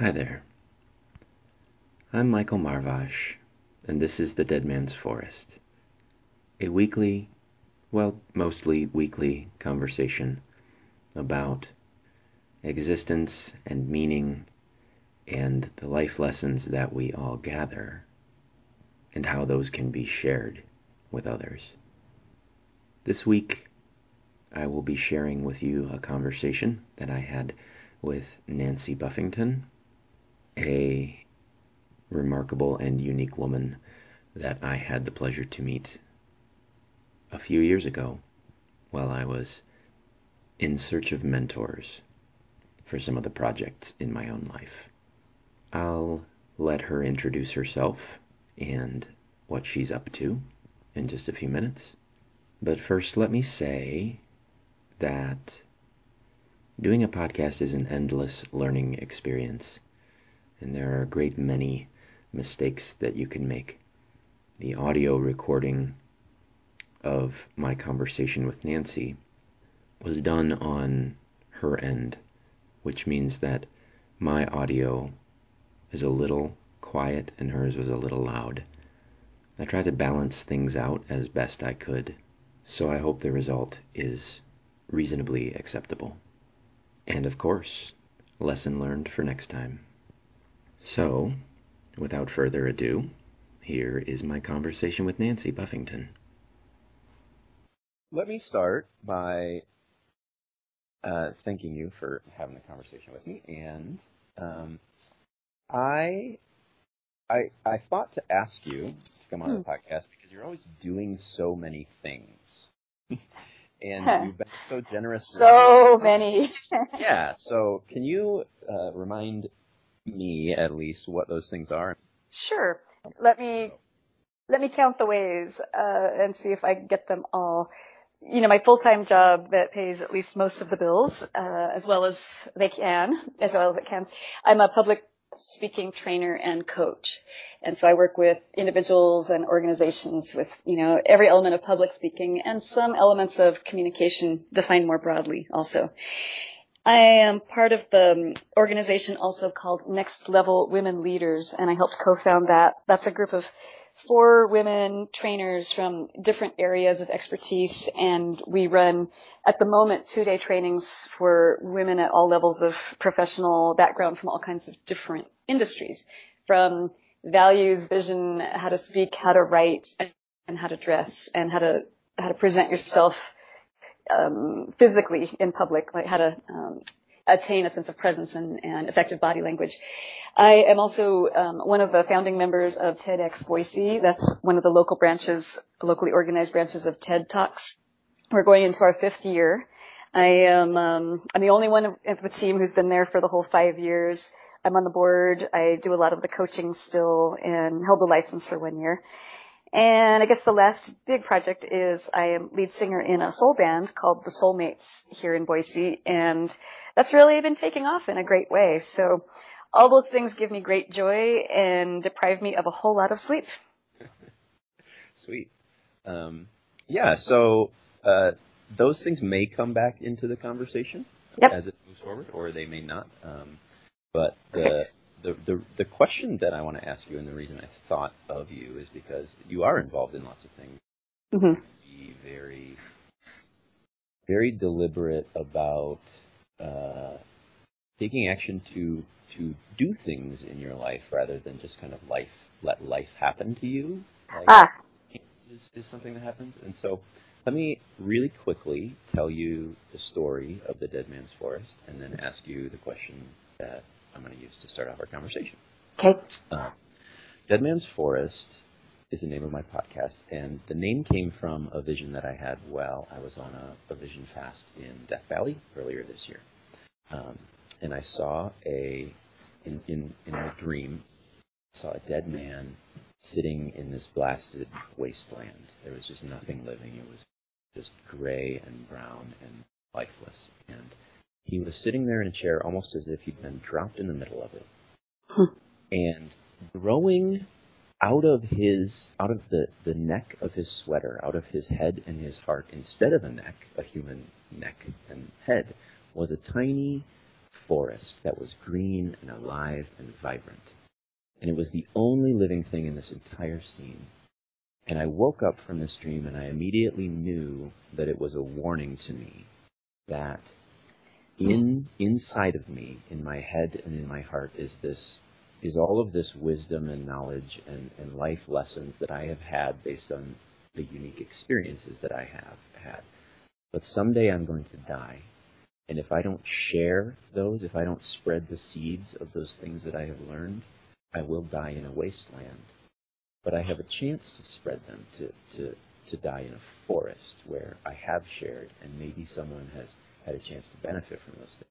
Hi there. I'm Michael Marvash, and this is The Dead Man's Forest, a weekly, well, mostly weekly conversation about existence and meaning and the life lessons that we all gather and how those can be shared with others. This week, I will be sharing with you a conversation that I had with Nancy Buffington, a remarkable and unique woman that I had the pleasure to meet a few years ago while I was in search of mentors for some of the projects in my own life. I'll let her introduce herself and what she's up to in just a few minutes. But first, let me say that doing a podcast is an endless learning experience, and there are a great many mistakes that you can make. The audio recording of my conversation with Nancy was done on her end, which means that my audio is a little quiet and hers was a little loud. I tried to balance things out as best I could, so I hope the result is reasonably acceptable. And of course, lesson learned for next time. So, without further ado, here is my conversation with Nancy Buffington. Let me start by uh, thanking you for having the conversation with me, and um, I, I, I thought to ask you to come on the hmm. podcast because you're always doing so many things. and you've been so generous. So many. yeah. So can you uh, remind me at least what those things are? Sure. Let me let me count the ways uh, and see if I get them all. You know, my full-time job that pays at least most of the bills, uh, as well as they can, as well as it can. I'm a public speaking trainer and coach. And so I work with individuals and organizations with, you know, every element of public speaking and some elements of communication defined more broadly also. I am part of the um, organization also called Next Level Women Leaders and I helped co-found that. That's a group of four women trainers from different areas of expertise and we run at the moment two day trainings for women at all levels of professional background from all kinds of different industries from values, vision, how to speak, how to write and how to dress and how to, how to present yourself um, physically in public, like how to um, attain a sense of presence and, and effective body language. I am also um, one of the founding members of TEDx Boise. That's one of the local branches, locally organized branches of TED Talks. We're going into our fifth year. I am um, I'm the only one of the team who's been there for the whole five years. I'm on the board. I do a lot of the coaching still and held the license for one year. And I guess the last big project is I am lead singer in a soul band called the Soulmates here in Boise. And that's really been taking off in a great way. So all those things give me great joy and deprive me of a whole lot of sleep. Sweet. Um, yeah, so uh, those things may come back into the conversation yep. as it moves forward, or they may not. Um, but the, the, the the question that I want to ask you, and the reason I thought of you, is because you are involved in lots of things. Mm-hmm. Be very very deliberate about uh, taking action to to do things in your life rather than just kind of life let life happen to you. Like, ah. Is, is something that happens, and so let me really quickly tell you the story of the Dead Man's Forest, and then ask you the question that I'm going to use to start off our conversation. Okay. Uh, Dead Man's Forest is the name of my podcast, and the name came from a vision that I had while I was on a, a vision fast in Death Valley earlier this year. Um, and I saw a in, in in my dream, I saw a dead man sitting in this blasted wasteland. There was just nothing living. It was just gray and brown and lifeless. He was sitting there in a chair almost as if he'd been dropped in the middle of it. Hmm. And growing out of his out of the, the neck of his sweater, out of his head and his heart, instead of a neck, a human neck and head, was a tiny forest that was green and alive and vibrant. And it was the only living thing in this entire scene. And I woke up from this dream and I immediately knew that it was a warning to me that in inside of me, in my head and in my heart, is this is all of this wisdom and knowledge and, and life lessons that I have had based on the unique experiences that I have had. But someday I'm going to die. And if I don't share those, if I don't spread the seeds of those things that I have learned, I will die in a wasteland. But I have a chance to spread them, to, to, to die in a forest where I have shared and maybe someone has had a chance to benefit from those things.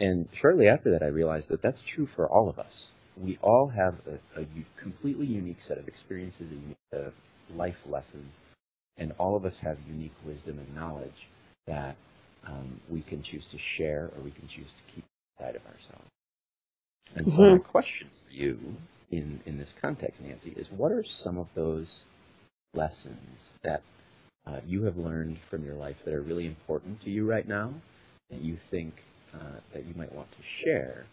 And shortly after that, I realized that that's true for all of us. We all have a, a completely unique set of experiences, and unique set life lessons, and all of us have unique wisdom and knowledge that um, we can choose to share or we can choose to keep inside of ourselves. And so mm-hmm. my question for you in, in this context, Nancy, is what are some of those lessons that uh, you have learned from your life that are really important to you right now that you think uh, that you might want to share?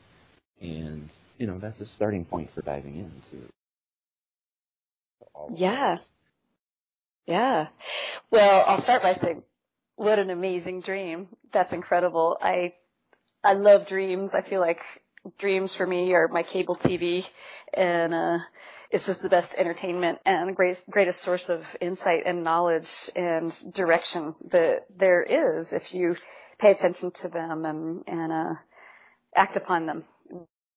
And, you know, that's a starting point for diving into. yeah. Yeah. Well, I'll start by saying, what an amazing dream. That's incredible. I, I love dreams. I feel like dreams for me are my cable TV and, uh, it's just the best entertainment and greatest, greatest source of insight and knowledge and direction that there is if you pay attention to them and, and, uh, act upon them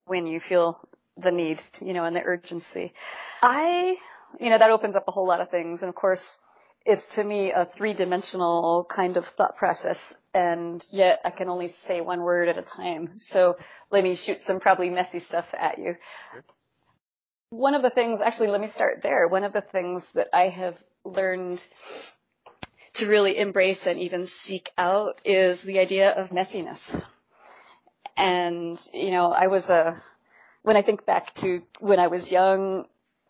when you feel the need, you know, and the urgency. I, you know, that opens up a whole lot of things. And of course, it's to me a three dimensional kind of thought process and yet I can only say one word at a time. So let me shoot some probably messy stuff at you. One of the things, actually, let me start there. One of the things that I have learned to really embrace and even seek out is the idea of messiness. And, you know, I was a, when I think back to when I was young,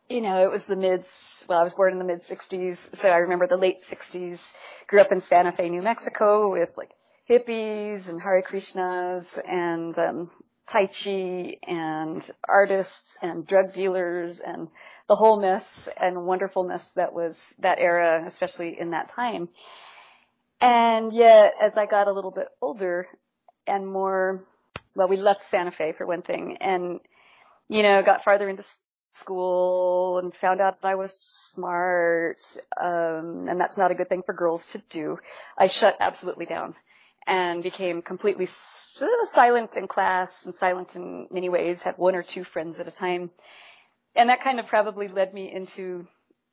you know, it was the mid, well, I was born in the mid 60s, so I remember the late 60s. Grew up in Santa Fe, New Mexico with like hippies and Hare Krishnas and um, Tai Chi and artists and drug dealers and the whole mess and wonderfulness that was that era, especially in that time. And yet, as I got a little bit older and more, well, we left Santa Fe for one thing and, you know, got farther into school and found out that I was smart, um, and that's not a good thing for girls to do. I shut absolutely down and became completely silent in class and silent in many ways, had one or two friends at a time. And that kind of probably led me into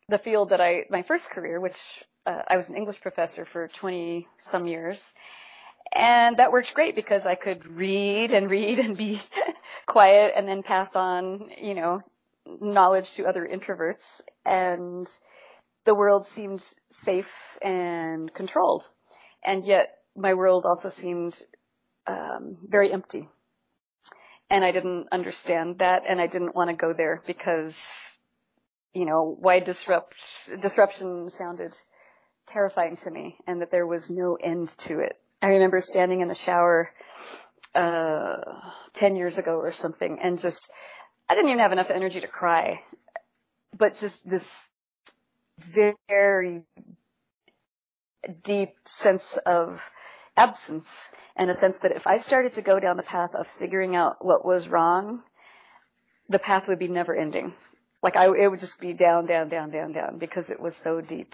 the field that I, my first career, which uh, I was an English professor for 20 some years. And that worked great because I could read and read and be quiet and then pass on, you know, knowledge to other introverts and the world seemed safe and controlled. And yet my world also seemed um, very empty. And I didn't understand that and I didn't want to go there because, you know, why disrupt, disruption sounded terrifying to me and that there was no end to it. I remember standing in the shower, uh, 10 years ago or something and just I didn't even have enough energy to cry, but just this very deep sense of absence and a sense that if I started to go down the path of figuring out what was wrong, the path would be never ending. Like I, it would just be down, down, down, down, down because it was so deep.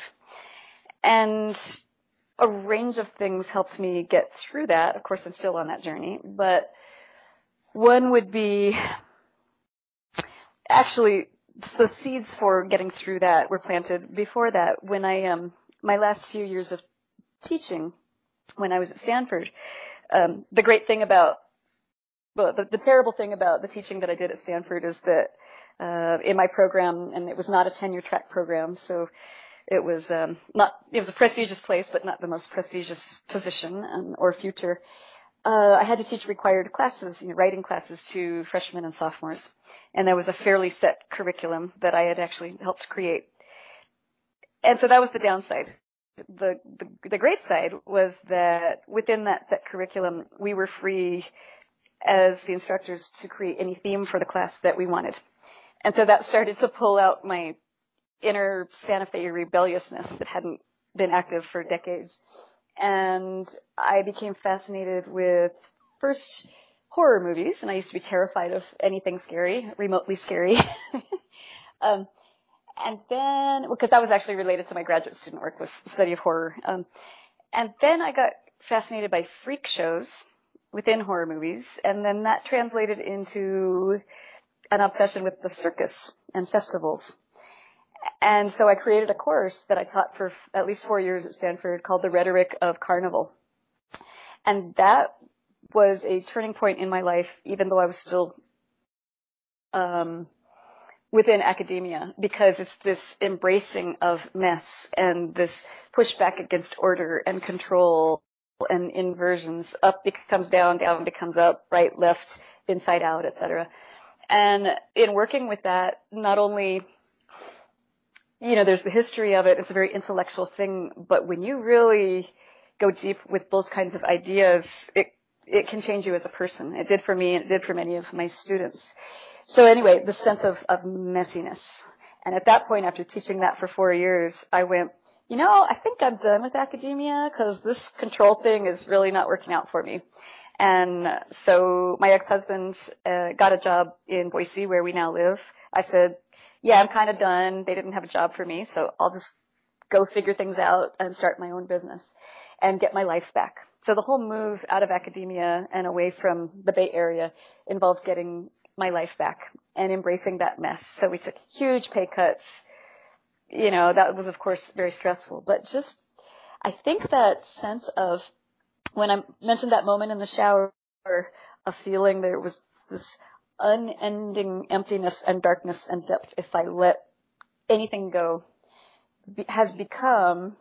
And a range of things helped me get through that. Of course, I'm still on that journey, but one would be actually the seeds for getting through that were planted before that when I um my last few years of teaching when I was at Stanford. Um, the great thing about well, the, the terrible thing about the teaching that I did at Stanford is that uh, in my program, and it was not a tenure track program, so it was um, not it was a prestigious place, but not the most prestigious position um, or future. Uh, I had to teach required classes, you know, writing classes to freshmen and sophomores and there was a fairly set curriculum that I had actually helped create. And so that was the downside. The, the, the great side was that within that set curriculum, we were free as the instructors to create any theme for the class that we wanted. And so that started to pull out my inner Santa Fe rebelliousness that hadn't been active for decades. And I became fascinated with first horror movies, and I used to be terrified of anything scary, remotely scary. um, and then, because that was actually related to my graduate student work, was the study of horror. Um, and then I got fascinated by freak shows within horror movies, and then that translated into an obsession with the circus and festivals. And so I created a course that I taught for at least four years at Stanford called The Rhetoric of Carnival. And that was a turning point in my life, even though I was still um, within academia, because it's this embracing of mess and this pushback against order and control and inversions. Up becomes down, down becomes up, right, left, inside out, etc. And in working with that, not only you know, there's the history of it. It's a very intellectual thing, but when you really go deep with those kinds of ideas, it it can change you as a person. It did for me, and it did for many of my students. So anyway, the sense of, of messiness. And at that point, after teaching that for four years, I went, you know, I think I'm done with academia because this control thing is really not working out for me. And so my ex-husband uh, got a job in Boise where we now live. I said, yeah, I'm kind of done. They didn't have a job for me, so I'll just go figure things out and start my own business and get my life back. So the whole move out of academia and away from the Bay Area involved getting my life back and embracing that mess. So we took huge pay cuts. You know, that was of course very stressful, but just, I think that sense of when I mentioned that moment in the shower of feeling there was this unending emptiness and darkness and depth if I let anything go has become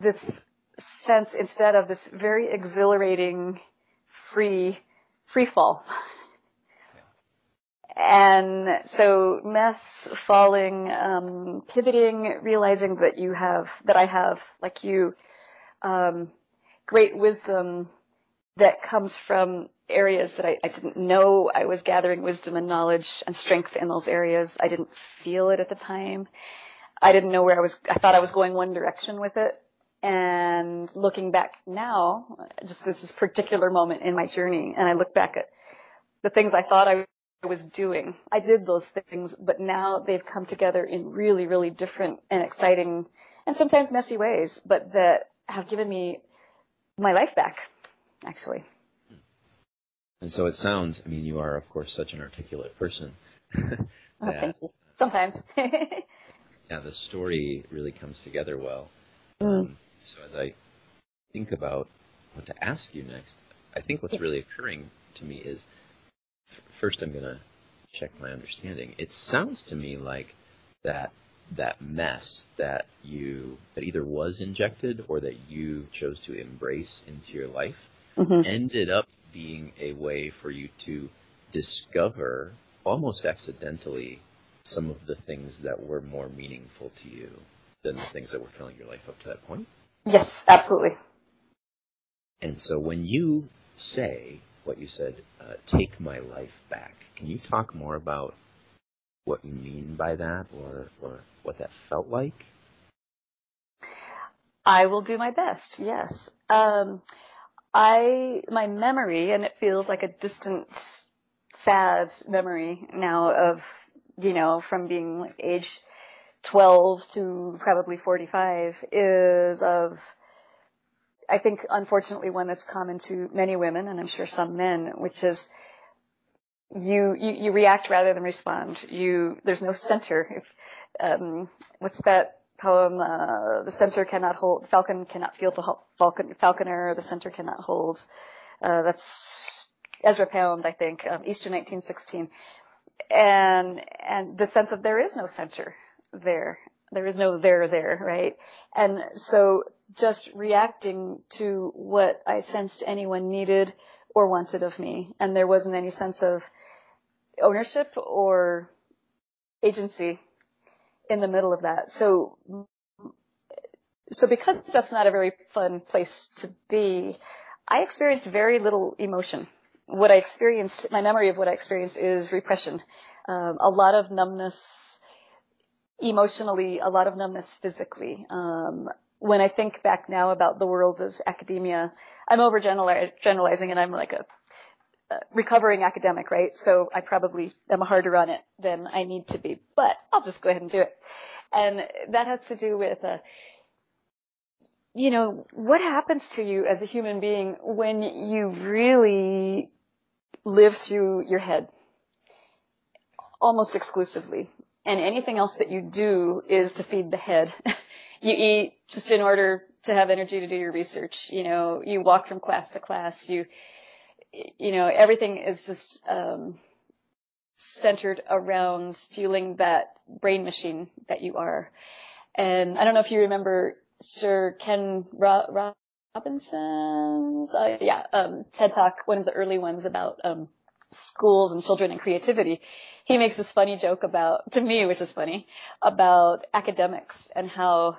this sense instead of this very exhilarating free free fall. And so mess, falling, um, pivoting, realizing that you have, that I have, like you, um, great wisdom that comes from areas that I, I didn't know I was gathering wisdom and knowledge and strength in those areas. I didn't feel it at the time. I didn't know where I was, I thought I was going one direction with it. And looking back now, just at this particular moment in my journey, and I look back at the things I thought I was doing. I did those things, but now they've come together in really, really different and exciting and sometimes messy ways, but that have given me my life back, actually. And so it sounds, I mean, you are, of course, such an articulate person. that, oh, thank you. Sometimes. yeah, the story really comes together well. Mm. Um, so as I think about what to ask you next, I think what's really occurring to me is f- first I'm going to check my understanding. It sounds to me like that that mess that you that either was injected or that you chose to embrace into your life mm-hmm. ended up being a way for you to discover almost accidentally some of the things that were more meaningful to you than the things that were filling your life up to that point? Yes, absolutely. And so when you say what you said, uh, take my life back, can you talk more about what you mean by that or, or what that felt like? I will do my best, yes. Um, I, my memory, and it feels like a distant, sad memory now of, you know, from being like age 12 to probably 45 is of, I think unfortunately one that's common to many women and I'm sure some men, which is you, you, you react rather than respond. You, there's no center. If, um, what's that poem, uh, the center cannot hold, falcon cannot feel the falcon, falconer, the center cannot hold. Uh, that's Ezra Pound, I think, um, Easter 1916. And, and the sense of there is no center there. There is no there there, right? And so just reacting to what I sensed anyone needed or wanted of me. And there wasn't any sense of ownership or agency in the middle of that. So, so because that's not a very fun place to be, I experienced very little emotion what I experienced, my memory of what I experienced is repression. Um, a lot of numbness emotionally, a lot of numbness physically. Um, when I think back now about the world of academia, I'm overgeneralizing and I'm like a, a recovering academic, right? So I probably am harder on it than I need to be, but I'll just go ahead and do it. And that has to do with, uh, you know, what happens to you as a human being when you really live through your head almost exclusively. And anything else that you do is to feed the head. you eat just in order to have energy to do your research. You know, you walk from class to class. You, you know, everything is just, um, centered around fueling that brain machine that you are. And I don't know if you remember Sir Ken Ro- Robinson's, uh, yeah, um, TED Talk, one of the early ones about um, schools and children and creativity. He makes this funny joke about, to me, which is funny, about academics and how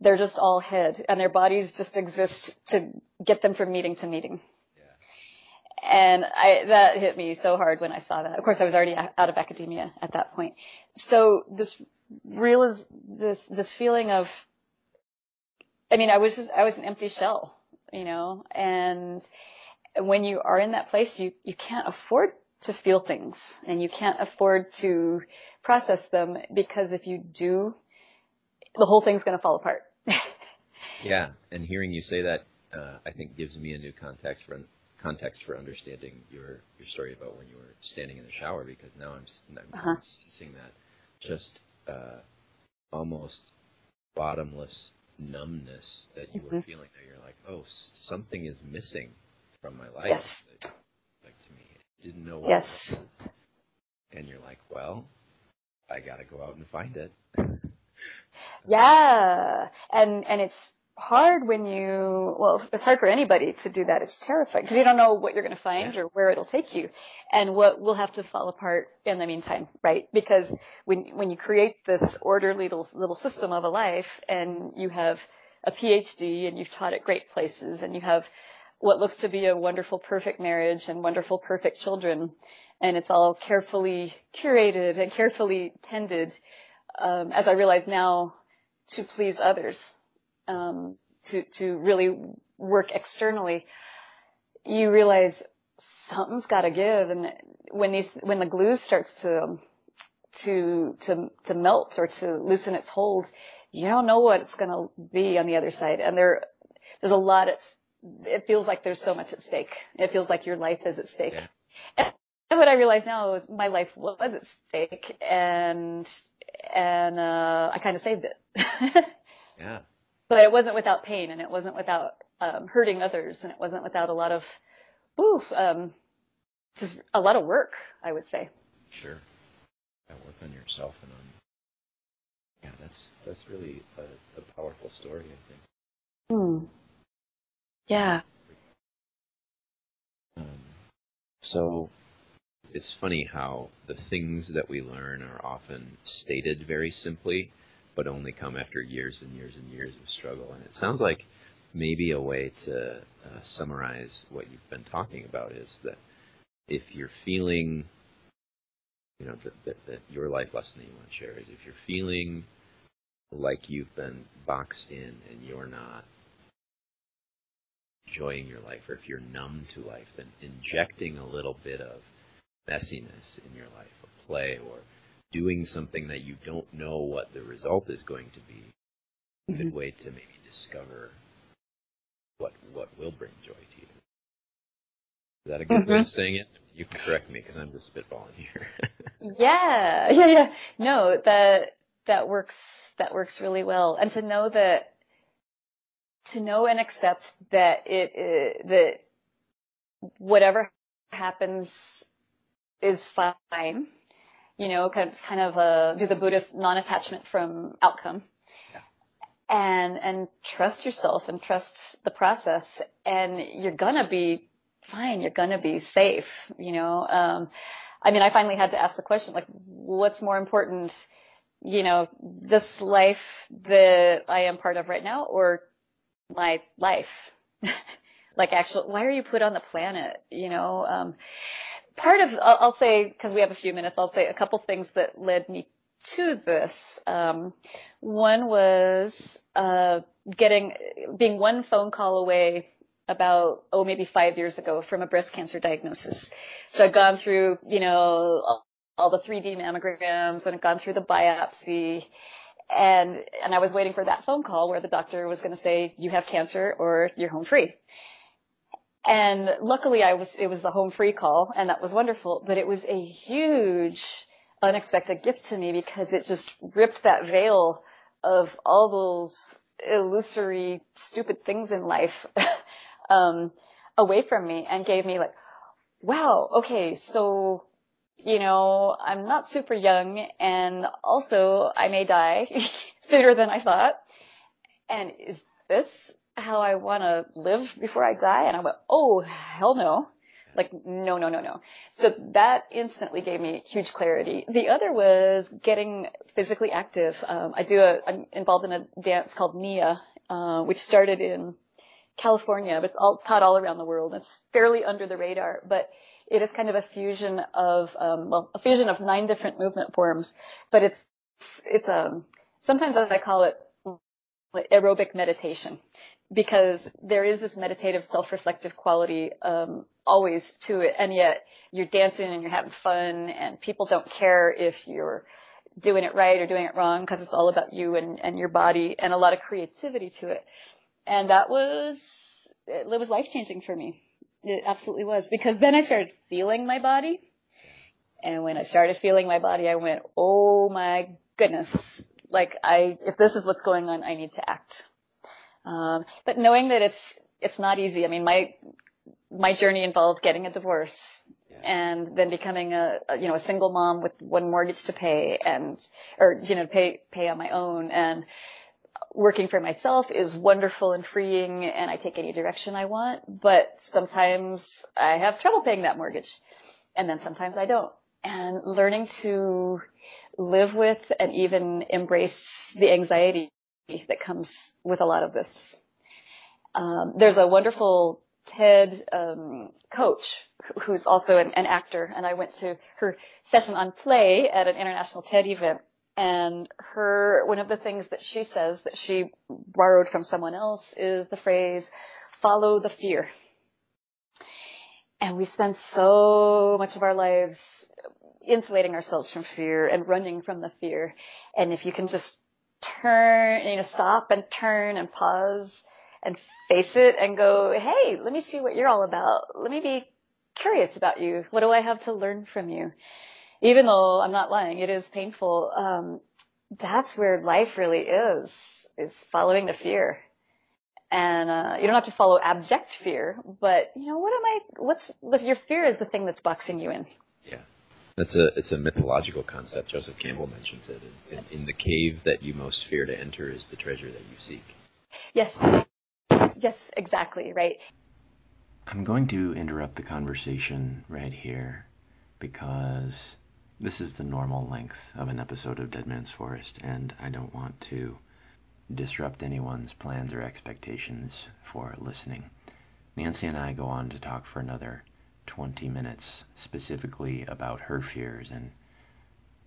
they're just all head and their bodies just exist to get them from meeting to meeting. And I, that hit me so hard when I saw that. Of course, I was already out of academia at that point. So this real is this, this feeling of I mean, I was just, I was an empty shell, you know, and when you are in that place, you, you can't afford to feel things and you can't afford to process them because if you do, the whole thing's going to fall apart. yeah. And hearing you say that, uh, I think gives me a new context for, context for understanding your, your story about when you were standing in the shower because now I'm, I'm uh-huh. sensing that just, uh, almost bottomless numbness that you mm-hmm. were feeling that you're like, oh, something is missing from my life. Yes. like to me, didn't know what. Yes. And you're like, well, I got to go out and find it. yeah, and and it's hard when you, well, it's hard for anybody to do that. It's terrifying because you don't know what you're going to find yeah. or where it'll take you and what will have to fall apart in the meantime, right? Because when, when you create this orderly little, little system of a life and you have a PhD and you've taught at great places and you have what looks to be a wonderful, perfect marriage and wonderful, perfect children. And it's all carefully curated and carefully tended, um, as I realize now, to please others um, to to really work externally, you realize something's got to give, and when these when the glue starts to to to to melt or to loosen its hold, you don't know what it's going to be on the other side, and there there's a lot. It's it feels like there's so much at stake. It feels like your life is at stake. Yeah. And what I realize now is my life was at stake, and and uh, I kind of saved it. yeah but it wasn't without pain and it wasn't without um, hurting others and it wasn't without a lot of, ooh, um, just a lot of work, I would say. Sure. Yeah, work on yourself and on. Yeah, that's that's really a, a powerful story, I think. Hmm. Yeah. Um, so it's funny how the things that we learn are often stated very simply, but only come after years and years and years of struggle. And it sounds like maybe a way to uh, summarize what you've been talking about is that if you're feeling, you know, that, that, that your life lesson that you want to share is if you're feeling like you've been boxed in and you're not enjoying your life, or if you're numb to life, then injecting a little bit of messiness in your life, a play, or doing something that you don't know what the result is going to be. A mm-hmm. good way to maybe discover what what will bring joy to you. Is that a good mm-hmm. way of saying it? You can correct me because I'm just spitballing here. yeah, yeah, yeah. No, that that works. That works really well. And to know that, to know and accept that it, it that whatever happens is fine you know, it's kind of a, do the Buddhist non-attachment from outcome. Yeah. And, and trust yourself and trust the process and you're gonna be fine. You're gonna be safe, you know. Um, I mean, I finally had to ask the question, like, what's more important, you know, this life that I am part of right now or my life? like actually, why are you put on the planet? You know, um, part of, I'll, I'll say, because we have a few minutes, I'll say a couple things that led me to this. Um, one was uh, getting, being one phone call away about, oh, maybe five years ago from a breast cancer diagnosis. So I'd gone through, you know, all, all the 3D mammograms and I'd gone through the biopsy and, and I was waiting for that phone call where the doctor was going to say, you have cancer or you're home free. And luckily I was, it was the home free call and that was wonderful, but it was a huge unexpected gift to me because it just ripped that veil of all those illusory, stupid things in life, um, away from me and gave me like, wow, okay, so, you know, I'm not super young and also I may die sooner than I thought. And is this how I want to live before I die? And I went, oh, hell no. Like, no, no, no, no. So that instantly gave me huge clarity. The other was getting physically active. Um, I do a, I'm involved in a dance called Nia, uh, which started in California, but it's all taught all around the world. It's fairly under the radar, but it is kind of a fusion of, um, well, a fusion of nine different movement forms, but it's, it's, um, sometimes I call it aerobic meditation because there is this meditative self-reflective quality um, always to it and yet you're dancing and you're having fun and people don't care if you're doing it right or doing it wrong because it's all about you and, and your body and a lot of creativity to it and that was it was life changing for me. It absolutely was. Because then i started feeling my body. And when i started feeling my body i went oh my goodness. Like i if this is what's going on i need to act. Um, but knowing that it's it's not easy. I mean, my my journey involved getting a divorce yeah. and then becoming a, a, you know a single mom with one mortgage to pay and or you know pay pay on my own. And working for myself is wonderful and freeing and I take any direction I want, but sometimes I have trouble paying that mortgage and then sometimes I don't. And learning to live with and even embrace the anxiety that comes with a lot of this. Um, there's a wonderful TED um, coach who's also an, an, actor, and I went to her session on play at an international TED event. And her, one of the things that she says that she borrowed from someone else is the phrase, follow the fear. And we spend so much of our lives insulating ourselves from fear and running from the fear. And if you can just turn, you know, stop and turn and pause and face it and go, hey, let me see what you're all about. Let me be curious about you. What do I have to learn from you? Even though I'm not lying, it is painful. Um, that's where life really is, is following the fear. And, uh, you don't have to follow abject fear, but, you know, what am I, what's, your fear is the thing that's boxing you in. Yeah. That's a it's a mythological concept. Joseph Campbell mentions it. In, in, the cave that you most fear to enter is the treasure that you seek. Yes, yes, exactly right. I'm going to interrupt the conversation right here because this is the normal length of an episode of Dead Man's Forest, and I don't want to disrupt anyone's plans or expectations for listening. Nancy and I go on to talk for another 20 minutes specifically about her fears and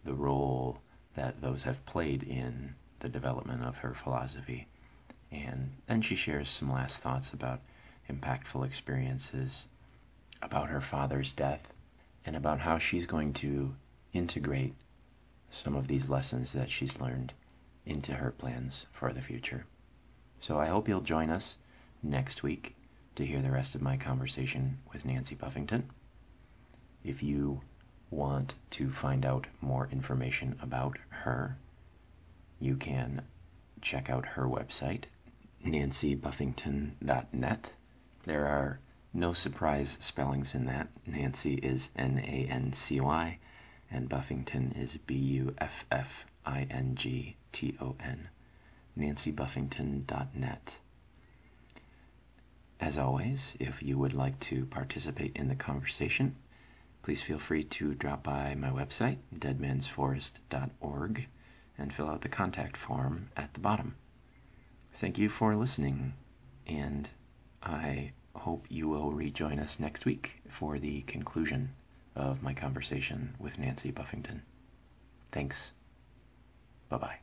the role that those have played in the development of her philosophy. And then she shares some last thoughts about impactful experiences, about her father's death, and about how she's going to integrate some of these lessons that she's learned into her plans for the future. So I hope you'll join us next week to hear the rest of my conversation with Nancy Buffington. If you want to find out more information about her, you can check out her website, nancybuffington.net. There are no surprise spellings in that. Nancy is N A N C Y, and Buffington is B U F F I N G T O N. nancybuffington.net. As always, if you would like to participate in the conversation, please feel free to drop by my website, deadmansforest.org, and fill out the contact form at the bottom. Thank you for listening, and I hope you will rejoin us next week for the conclusion of my conversation with Nancy Buffington. Thanks. Bye bye.